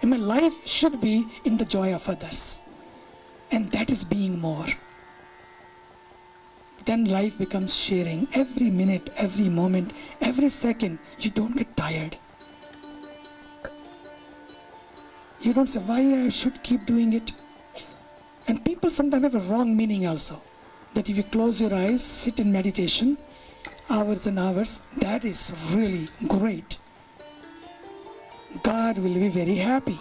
And my life should be in the joy of others. And that is being more. Then life becomes sharing. Every minute, every moment, every second, you don't get tired. You don't say, why I should keep doing it. And people sometimes have a wrong meaning also. That if you close your eyes, sit in meditation, hours and hours, that is really great. God will be very happy.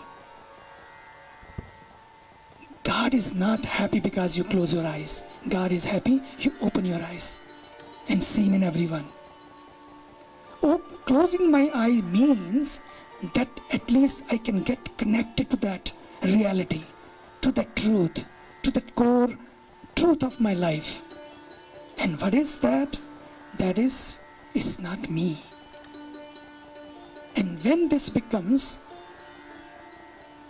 God is not happy because you close your eyes. God is happy you open your eyes and see in everyone. Oh, closing my eye means that at least I can get connected to that reality, to that truth, to the core truth of my life. And what is that? That is, it's not me. And when this becomes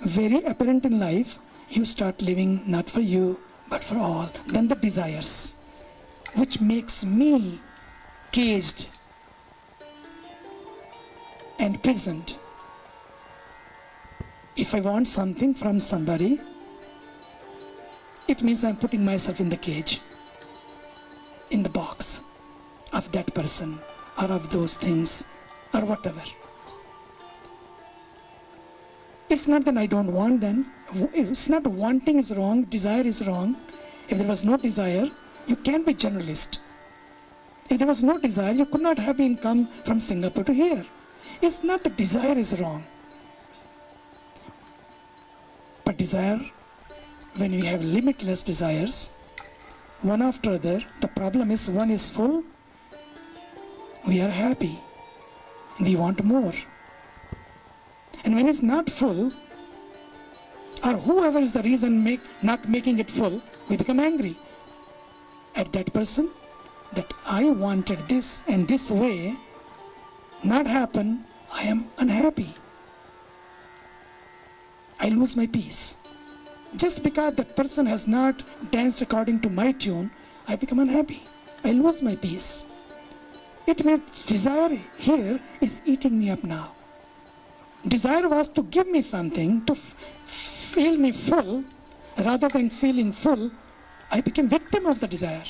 very apparent in life, you start living not for you, but for all. Then the desires, which makes me caged and prisoned. If I want something from somebody, it means I'm putting myself in the cage, in the box of that person or of those things or whatever. It's not that I don't want them. It's not wanting is wrong, desire is wrong. If there was no desire, you can't be generalist. If there was no desire, you could not have been come from Singapore to here. It's not that desire is wrong. But desire, when we have limitless desires, one after other, the problem is one is full, we are happy. We want more. And when it's not full, or whoever is the reason make not making it full, we become angry at that person that I wanted this and this way not happen, I am unhappy. I lose my peace. Just because that person has not danced according to my tune, I become unhappy. I lose my peace. It means desire here is eating me up now. Desire was to give me something, to feel me full, rather than feeling full, I became victim of the desire.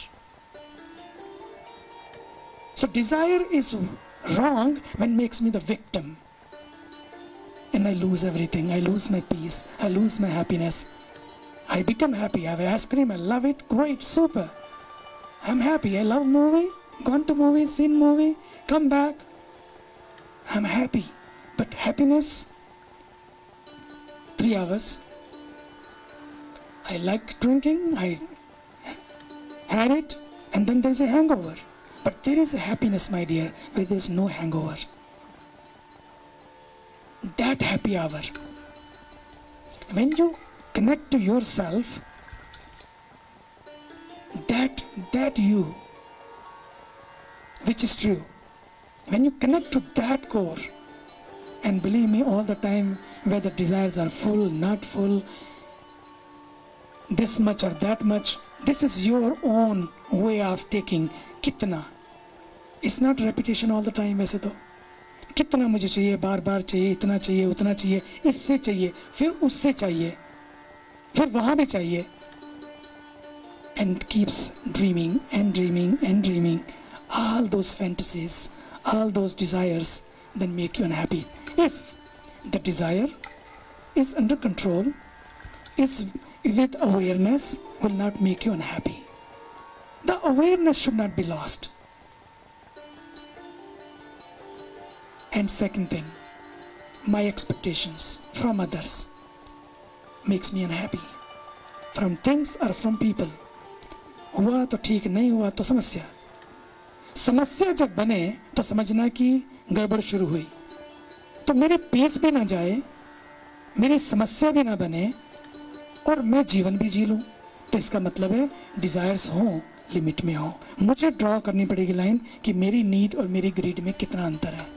So desire is wrong when makes me the victim. And I lose everything. I lose my peace. I lose my happiness. I become happy. I have ice cream. I love it. Great. Super. I'm happy. I love movie. Gone to movie, seen movie, come back. I'm happy. But happiness, three hours. I like drinking. I had it. And then there's a hangover. But there is a happiness, my dear, where there's no hangover. That happy hour. When you connect to yourself, that that you, which is true, when you connect to that core, and believe me, all the time, whether desires are full, not full, this much or that much, this is your own way of taking कितना it's not repetition all the time वैसे तो कितना मुझे चाहिए बार बार चाहिए इतना चाहिए उतना चाहिए इससे चाहिए फिर उससे चाहिए फिर वहाँ भी चाहिए and keeps dreaming and dreaming and dreaming all those fantasies all those desires then make you unhappy if the desire is under control is with awareness will not make you unhappy the awareness should not be lost and second thing my expectations from others makes me unhappy from things or from people हुआ तो ठीक नहीं हुआ तो समस्या समस्या जब बने तो समझना कि गड़बड़ शुरू हुई तो मेरे पेस भी ना जाए, मेरी समस्या भी ना बने, और मैं जीवन भी जी लूँ। तो इसका मतलब है डिजायर्स हो लिमिट में हो। मुझे ड्रॉ करनी पड़ेगी लाइन कि मेरी नीड और मेरी ग्रीड में कितना अंतर है।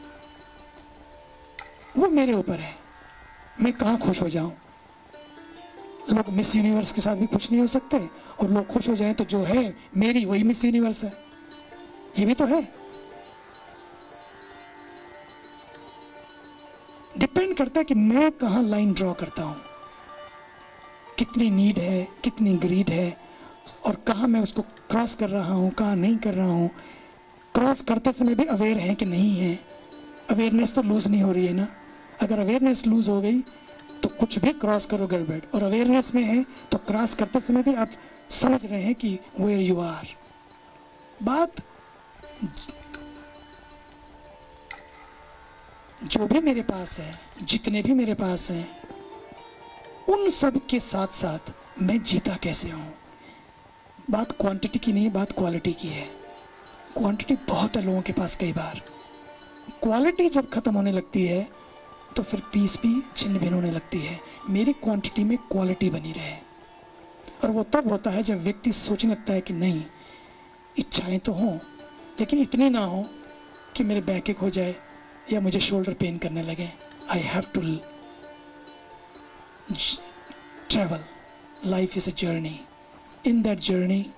वो मेरे ऊपर है। मैं कहाँ खुश हो जाऊँ? लोग मिस यूनिवर्स के साथ भी खुश नहीं हो सकते, और लोग खुश हो जाएँ तो जो है, मेरी वही मिस यूनिवर्स है। ये भी तो है। डिपेंड करता है कि मैं कहाँ लाइन ड्रॉ करता हूँ। कितनी नीड है, कितनी ग्रीड है, और कहाँ मैं उसको क्रॉस कर रहा हूँ, कहाँ नहीं कर रहा हूँ। क्रॉस करते समय भी अवेयर है कि नहीं है। अवेयरनेस तो लूज नहीं हो रही है ना? अगर अवेयरनेस लूज हो गई तो कुछ भी क्रॉस करो गड़बड़। और अवेयरनेस में है तो क्रॉस करते समय भी आप समझ रहे हैं कि वेयर यू आर बात जो भी मेरे पास है, जितने भी मेरे पास हैं, उन सब के साथ साथ मैं जीता कैसे हूँ? बात क्वांटिटी की नहीं, बात क्वालिटी की है। क्वांटिटी बहुत है लोगों के पास कई बार। क्वालिटी जब खत्म होने लगती है तो फिर पीस भी छिन्न भिन्न होने लगती है। मेरी क्वांटिटी में क्वालिटी बनी रहे। और वो तब होता है जब व्यक्ति सोचने लगता है कि नहीं, इच्छाएँ तो हों, लेकिन इतनी ना हो कि मेरे बैक एक हो जाए या मुझे शोल्डर पेन करने लगे I have to travel life is a journey in that journey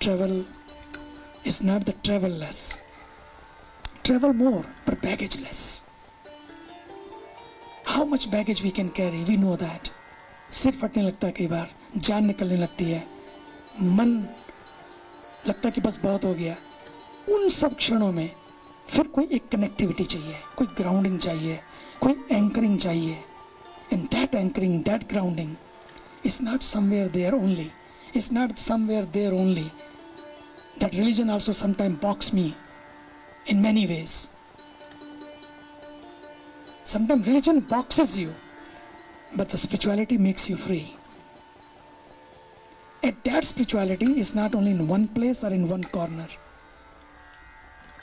travel is not the travel less travel more पर baggage less how much baggage we can carry we know that सिर फटने लगता है कई बार, जान निकलने लगती है। मन लगता है कि बस बहुत हो गया। उन सब क्षणों में फिर कोई एक कनेक्टिविटी चाहिए, कोई ग्राउंडिंग चाहिए, कोई एंकरिंग चाहिए in that anchoring that grounding is not somewhere there only is not somewhere there only that religion also sometime box me in many ways sometime religion boxes you but the spirituality makes you free. And that spirituality is not only in one place or in one corner.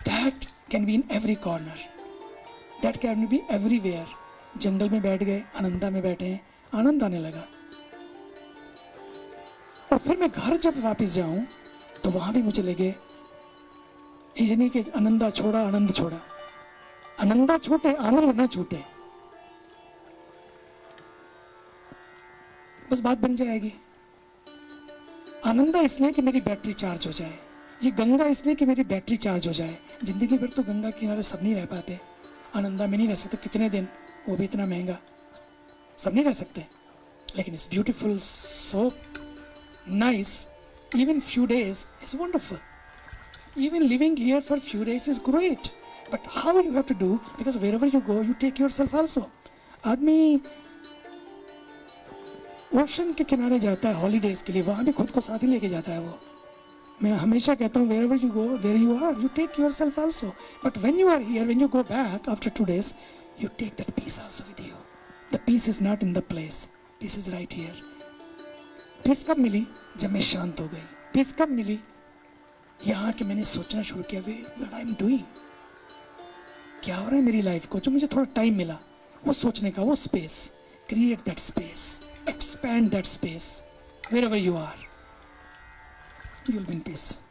That can be in every corner. That can be everywhere. जंगल में बैठ गए आनंदा में बैठे हैं आनंद आने लगा। और फिर मैं घर जब वापस जाऊँ तो वहाँ भी मुझे लगे नहीं कि आनंदा छोड़ा आनंद छोड़ा। आनंदा छूटे आनंद ना छूटे। बस बात बन जाएगी। आनंदा इसलिए कि मेरी बैटरी चार्ज हो जाए। ये गंगा इसलिए कि मेरी बैटरी चार्ज हो जाए। ज़िंदगी भर तो गंगा किनारे सब नहीं रह पाते। आनंदा में नहीं रह सकते। कितने दिन? वो भी इतना महँगा। सब नहीं रह सकते। लेकिन it's beautiful so nice even few days is wonderful. Even living here for few days is great. But how you have to do, because wherever you go, you take yourself also. आदमी ocean के किनारे जाता है holidays के लिए। वहाँ भी खुद को साथ ही लेके जाता है वो। मैं हमेशा कहता हूँ wherever you go there you are you take yourself also but when you are here when you go back after two days you take that peace also with you the peace is not in the place peace is right here peace कब मिली? जब मैं शांत हो गई। Piece कब मिली? यहाँ के मैंने सोचना शुरू किया वे व्हाट आई एम डूइंग क्या हो रहा है मेरी लाइफ को? जो मुझे थोड़ा टाइम मिला, वो सोचने का, वो space create that space expand that space. Wherever you. You'll be in peace.